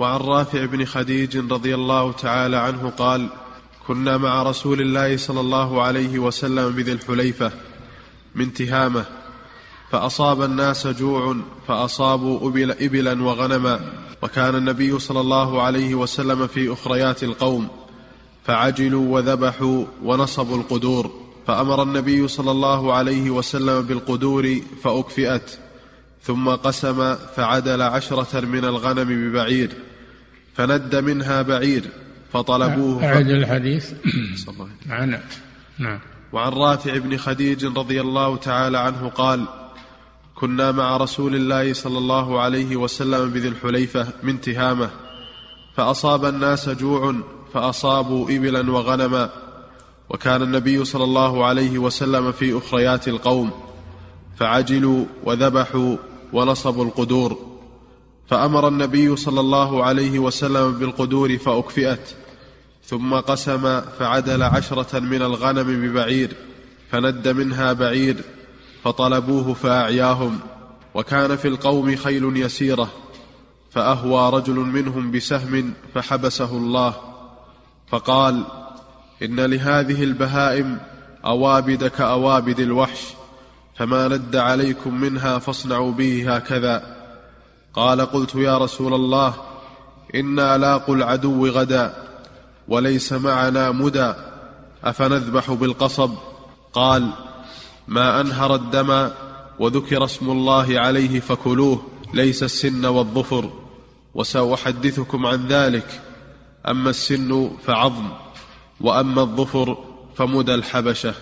وعن رافع بن خديج رضي الله تعالى عنه قال كنا مع رسول الله صلى الله عليه وسلم بذي الحليفة من تهامة فأصاب الناس جوع فأصابوا أبل إبلا وغنما وكان النبي صلى الله عليه وسلم في أخريات القوم فعجلوا وذبحوا ونصبوا القدور فأمر النبي صلى الله عليه وسلم بالقدور فأكفئت ثم قسم فعدل عشرة من الغنم ببعير. فند منها بعير فطلبوه أعد الحديث. عن نعم. وعن رافع بن خديج رضي الله تعالى عنه قال كنا مع رسول الله صلى الله عليه وسلم بذي الحليفة من تهامة فأصاب الناس جوع فأصابوا إبلا وغنما وكان النبي صلى الله عليه وسلم في أخريات القوم فعجلوا وذبحوا ونصبوا القدور. فأمر النبي صلى الله عليه وسلم بالقدور فأكفئت ثم قسم فعدل عشرة من الغنم ببعير فند منها بعير فطلبوه فأعياهم وكان في القوم خيل يسيرة فأهوى رجل منهم بسهم فحبسه الله فقال إن لهذه البهائم أوابد كأوابد الوحش فما ند عليكم منها فاصنعوا به هكذا قال قلت يا رسول الله إنا لاقوا العدو غدا وليس معنا مدى أفنذبح بالقصب؟ قال ما أنهر الدم وذكر اسم الله عليه فكلوه ليس السن والظفر وسأحدثكم عن ذلك أما السن فعظم وأما الظفر فمدى الحبشة.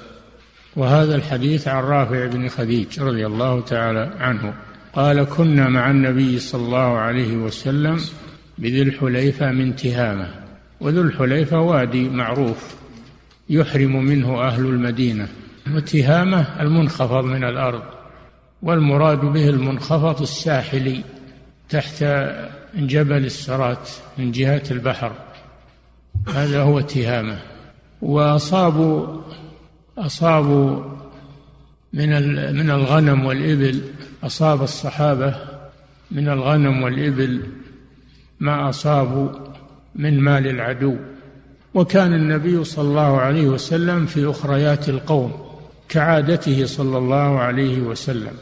وهذا الحديث عن رافع بن خديج رضي الله تعالى عنه. قال كنا مع النبي صلى الله عليه وسلم بذي الحليفة من تهامة وذو الحليفة وادي معروف يحرم منه أهل المدينة وتهامة المنخفض من الأرض والمراد به المنخفض الساحلي تحت جبل السرات من جهة البحر هذا هو تهامة. وأصابوا أصابوا من من الغنم والإبل أصاب الصحابة من الغنم والإبل ما أصابوا من مال العدو. وكان النبي صلى الله عليه وسلم في أخريات القوم كعادته صلى الله عليه وسلم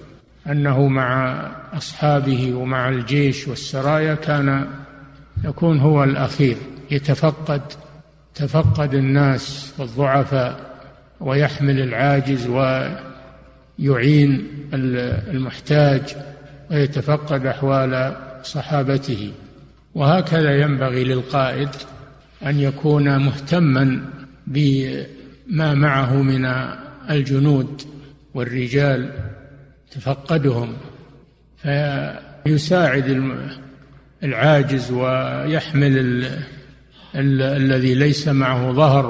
أنه مع أصحابه ومع الجيش والسرايا كان يكون هو الأخير يتفقد تفقد الناس والضعفاء ويحمل العاجز ويعين المحتاج ويتفقد أحوال صحابته. وهكذا ينبغي للقائد أن يكون مهتما بما معه من الجنود والرجال تفقدهم فيساعد العاجز ويحمل ال ال الذي ليس معه ظهر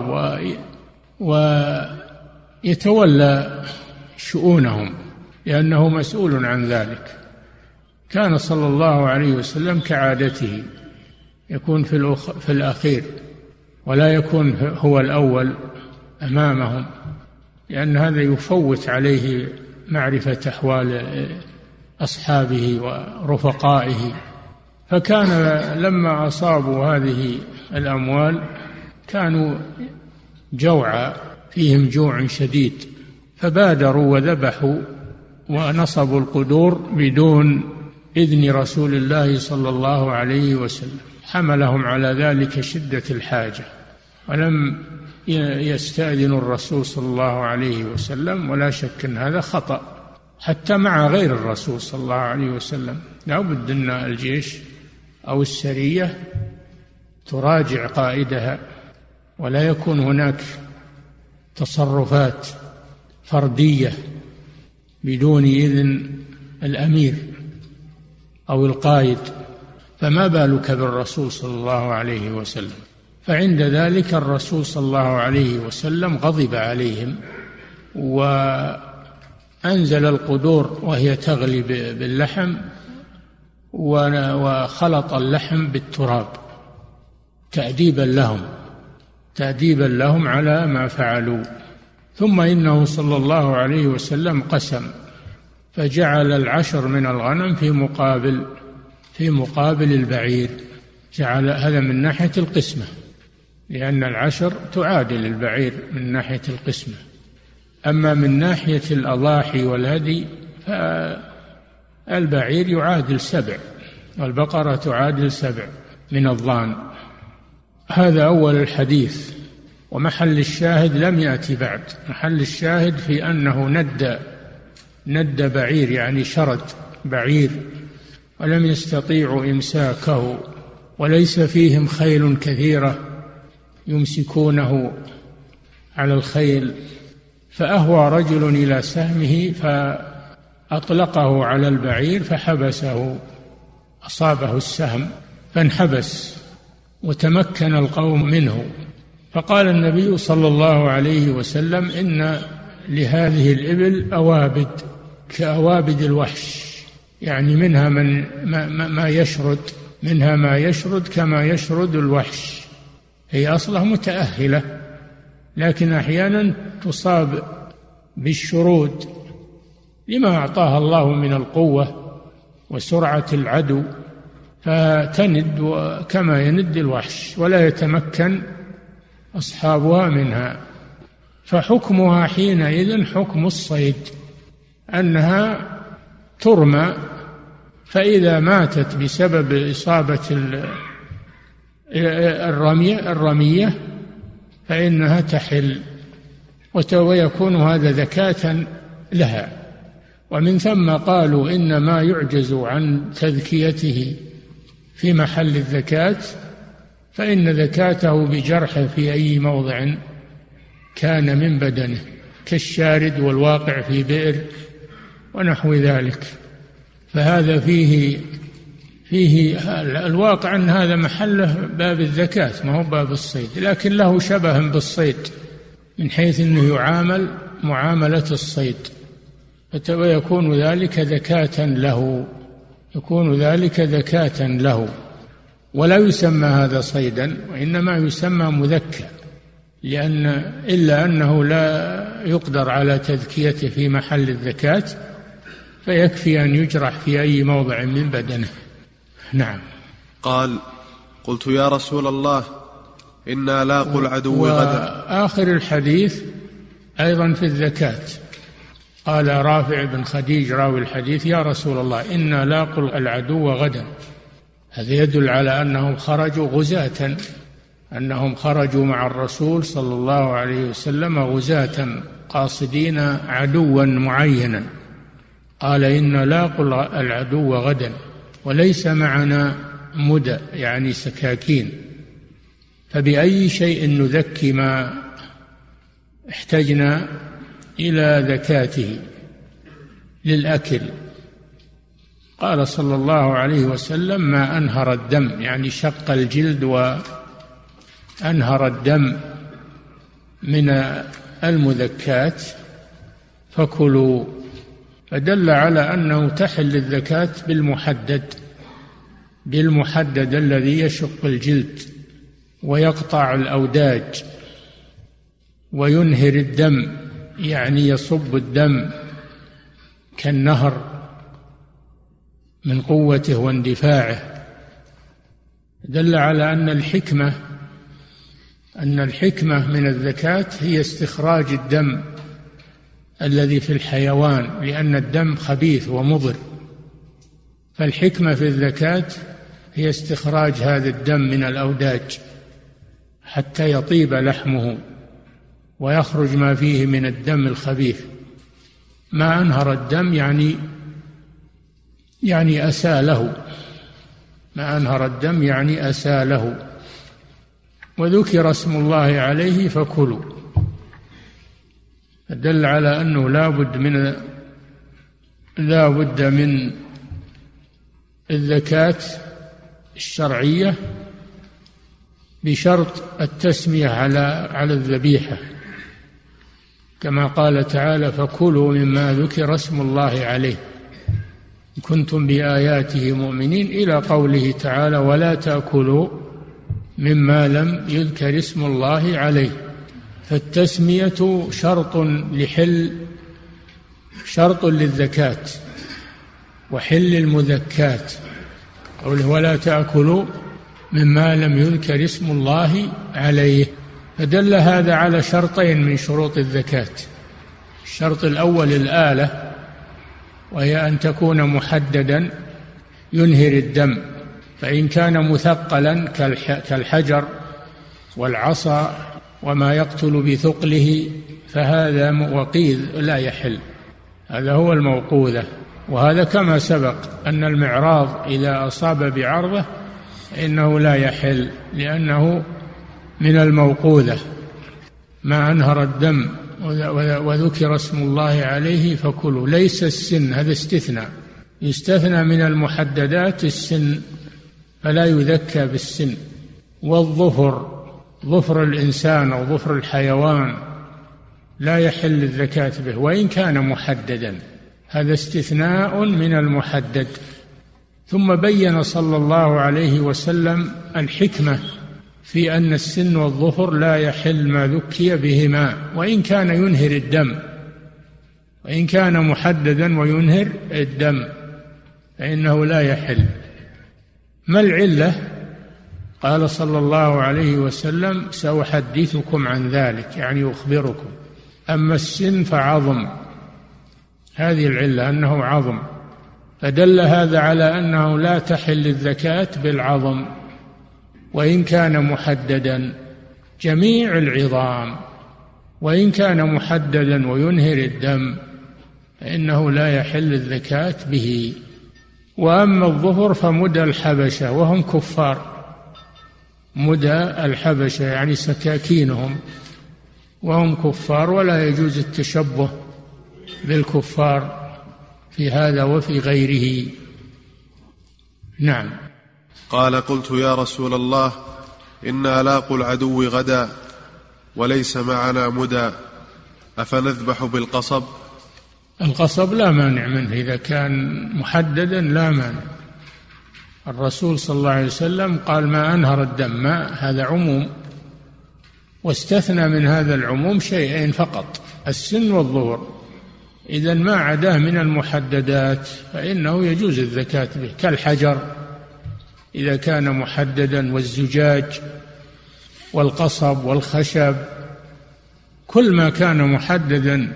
ويتولى شؤونهم لأنه مسؤول عن ذلك. كان صلى الله عليه وسلم كعادته يكون في, في الأخير ولا يكون هو الأول أمامهم لأن هذا يفوت عليه معرفة أحوال أصحابه ورفقائه. فكان لما أصابوا هذه الأموال كانوا جوعى فيهم جوع شديد. فبادروا وذبحوا ونصبوا القدور بدون إذن رسول الله صلى الله عليه وسلم. حملهم على ذلك شدة الحاجة ولم يستأذن الرسول صلى الله عليه وسلم ولا شك أن هذا خطأ. حتى مع غير الرسول صلى الله عليه وسلم لا بد أن الجيش أو السرية تراجع قائدها ولا يكون هناك تصرفات فردية بدون إذن الأمير أو القائد فما بالك بالرسول صلى الله عليه وسلم؟ فعند ذلك الرسول صلى الله عليه وسلم غضب عليهم وأنزل القدور وهي تغلي باللحم وخلط اللحم بالتراب تأديبا لهم تأديبا لهم على ما فعلوا. ثم إنه صلى الله عليه وسلم قسم فجعل العشر من الغنم في مقابل في مقابل البعير. جعل هذا من ناحية القسمة لأن العشر تعادل البعير من ناحية القسمة. أما من ناحية الأضاحي والهدي فالبعير يعادل سبع والبقرة تعادل سبع من الضان. هذا أول الحديث. ومحل الشاهد لم يأتي بعد. محل الشاهد في أنه ند ند بعير يعني شرد بعير ولم يستطيعوا إمساكه وليس فيهم خيل كثيرة يمسكونه على الخيل. فأهوى رجل إلى سهمه فأطلقه على البعير فحبسه أصابه السهم فانحبس وتمكن القوم منه. فقال النبي صلى الله عليه وسلم إن لهذه الإبل أوابد كأوابد الوحش يعني منها من ما, ما يشرد منها ما يشرد كما يشرد الوحش. هي أصلها متأهلة لكن أحيانا تصاب بالشرود لما أعطاها الله من القوة وسرعة العدو فتند كما يند الوحش ولا يتمكن أصحابها منها. فحكمها حينئذ حكم الصيد أنها ترمى فإذا ماتت بسبب إصابة الرمية الرمية فإنها تحل ويكون هذا ذكاة لها. ومن ثم قالوا إن ما يعجز عن تذكيته في محل الذكاة فإن ذكاته بجرحه في أي موضع كان من بدنه كالشارد والواقع في بئر ونحو ذلك. فهذا فيه فيه الواقع أن هذا محله باب الزكاة ما هو باب الصيد لكن له شبه بالصيد من حيث أنه يعامل معاملة الصيد. ويكون ذلك زكاة له يكون ذلك زكاة له. ولا يسمى هذا صيدا وإنما يسمى مذكى لأن إلا أنه لا يقدر على تذكيته في محل الزكاة فيكفي أن يجرح في أي موضع من بدنه. نعم. قال قلت يا رسول الله إنا لاقوا العدو غدا. آخر الحديث أيضا في الزكاة. قال رافع بن خديج راوي الحديث يا رسول الله إنا لاقوا العدو غدا. هذا يدل على أنهم خرجوا غزاة أنهم خرجوا مع الرسول صلى الله عليه وسلم غزاة قاصدين عدوا معينا. قال إن لاقوا العدو غدا وليس معنا مدى يعني سكاكين. فبأي شيء نذكي ما احتجنا إلى ذكاته للأكل قال صلى الله عليه وسلم ما أنهر الدم يعني شق الجلد وأنهر الدم من المذكات فكلوا. فدل على أنه تحل الزكاة بالمحدد بالمحدد الذي يشق الجلد ويقطع الأوداج وينهر الدم يعني يصب الدم كالنهر. من قوته واندفاعه. دل على أن الحكمة أن الحكمة من الزكاة هي استخراج الدم الذي في الحيوان لأن الدم خبيث ومضر. فالحكمة في الزكاة هي استخراج هذا الدم من الأوداج حتى يطيب لحمه ويخرج ما فيه من الدم الخبيث. ما أنهر الدم يعني يعني أساله ما أنهر الدم يعني أساله. وذكر اسم الله عليه فكلوا. دل على أنه لا بد من لا بد من الزكاة الشرعية بشرط التسمية على على الذبيحة. كما قال تعالى فكلوا مما ذكر اسم الله عليه. كنتم بآياته مؤمنين إلى قوله تعالى ولا تأكلوا مما لم يذكر اسم الله عليه. فالتسمية شرط لحل شرط للزكاة وحل المذكات. قوله ولا تأكلوا مما لم يذكر اسم الله عليه. فدل هذا على شرطين من شروط الزكاة. الشرط الأول الآلة وهي أن تكون محددا ينهر الدم فإن كان مثقلا كالحجر والعصا وما يقتل بثقله فهذا وقيذ لا يحل. هذا هو الموقوذة. وهذا كما سبق أن المعراض إذا أصاب بعرضة فإنه لا يحل لأنه من الموقوذة. ما أنهر الدم وذكر اسم الله عليه فكلوا. ليس السن هذا استثناء. يستثنى من المحددات السن فلا يذكى بالسن. والظفر ظفر الإنسان أو ظفر الحيوان لا يحل الزكاة به وإن كان محددا. هذا استثناء من المحدد. ثم بين صلى الله عليه وسلم الحكمة في أن السن والظفر لا يحل ما ذكي بهما وإن كان ينهر الدم وإن كان محددا وينهر الدم فإنه لا يحل. ما العلة؟ قال صلى الله عليه وسلم سأحدثكم عن ذلك يعني أخبركم. أما السن فعظم. هذه العلة أنه عظم. فدل هذا على أنه لا تحل الزكاة بالعظم. وإن كان محددا جميع العظام وإن كان محددا وينهر الدم فإنه لا يحل الزكاة به. وأما الظهر فمدى الحبشة وهم كفار. مدى الحبشة يعني سكاكينهم. وهم كفار ولا يجوز التشبه بالكفار في هذا وفي غيره. نعم. قال قلت يا رسول الله إنا لاقوا العدو غدا وليس معنا مدى أفنذبح بالقصب؟ القصب لا مانع منه إذا كان محددا لا مانع. الرسول صلى الله عليه وسلم قال ما أنهر الدم ما هذا عموم. واستثنى من هذا العموم شيئين فقط السن والظهور إذا ما عداه من المحددات فإنه يجوز الزكاة به كالحجر. إذا كان محددا والزجاج والقصب والخشب كل ما كان محددا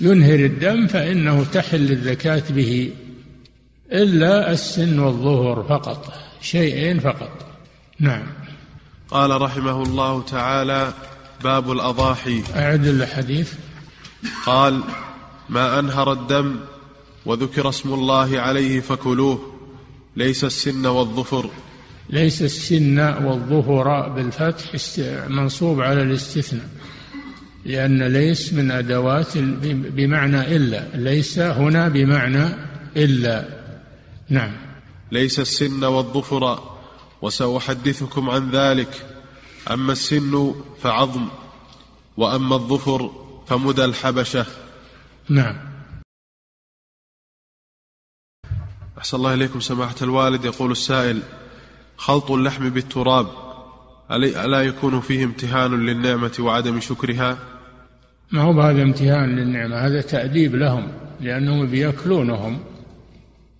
ينهر الدم فإنه تحل الزكاة به إلا السن والظهر فقط شيئين فقط. نعم. قال رحمه الله تعالى باب الأضاحي. أعد الحديث قال ما أنهر الدم وذكر اسم الله عليه فكلوه. ليس السن والظفر. ليس السن والظفر بالفتح منصوب على الاستثناء لأن ليس من أدوات بمعنى إلا ليس هنا بمعنى إلا. نعم. ليس السن والظفر وسأحدثكم عن ذلك. أما السن فعظم وأما الظفر فمدى الحبشة. نعم. أحسن الله إليكم سماحة الوالد. يقول السائل خلط اللحم بالتراب ألا يكون فيه امتهان للنعمة وعدم شكرها؟ ما هو بهذا امتهان للنعمة هذا تأديب لهم لأنهم بيأكلونهم.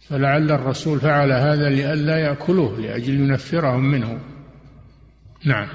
فلعل الرسول فعل هذا لئلا يأكلوه لأجل ينفرهم منه. نعم.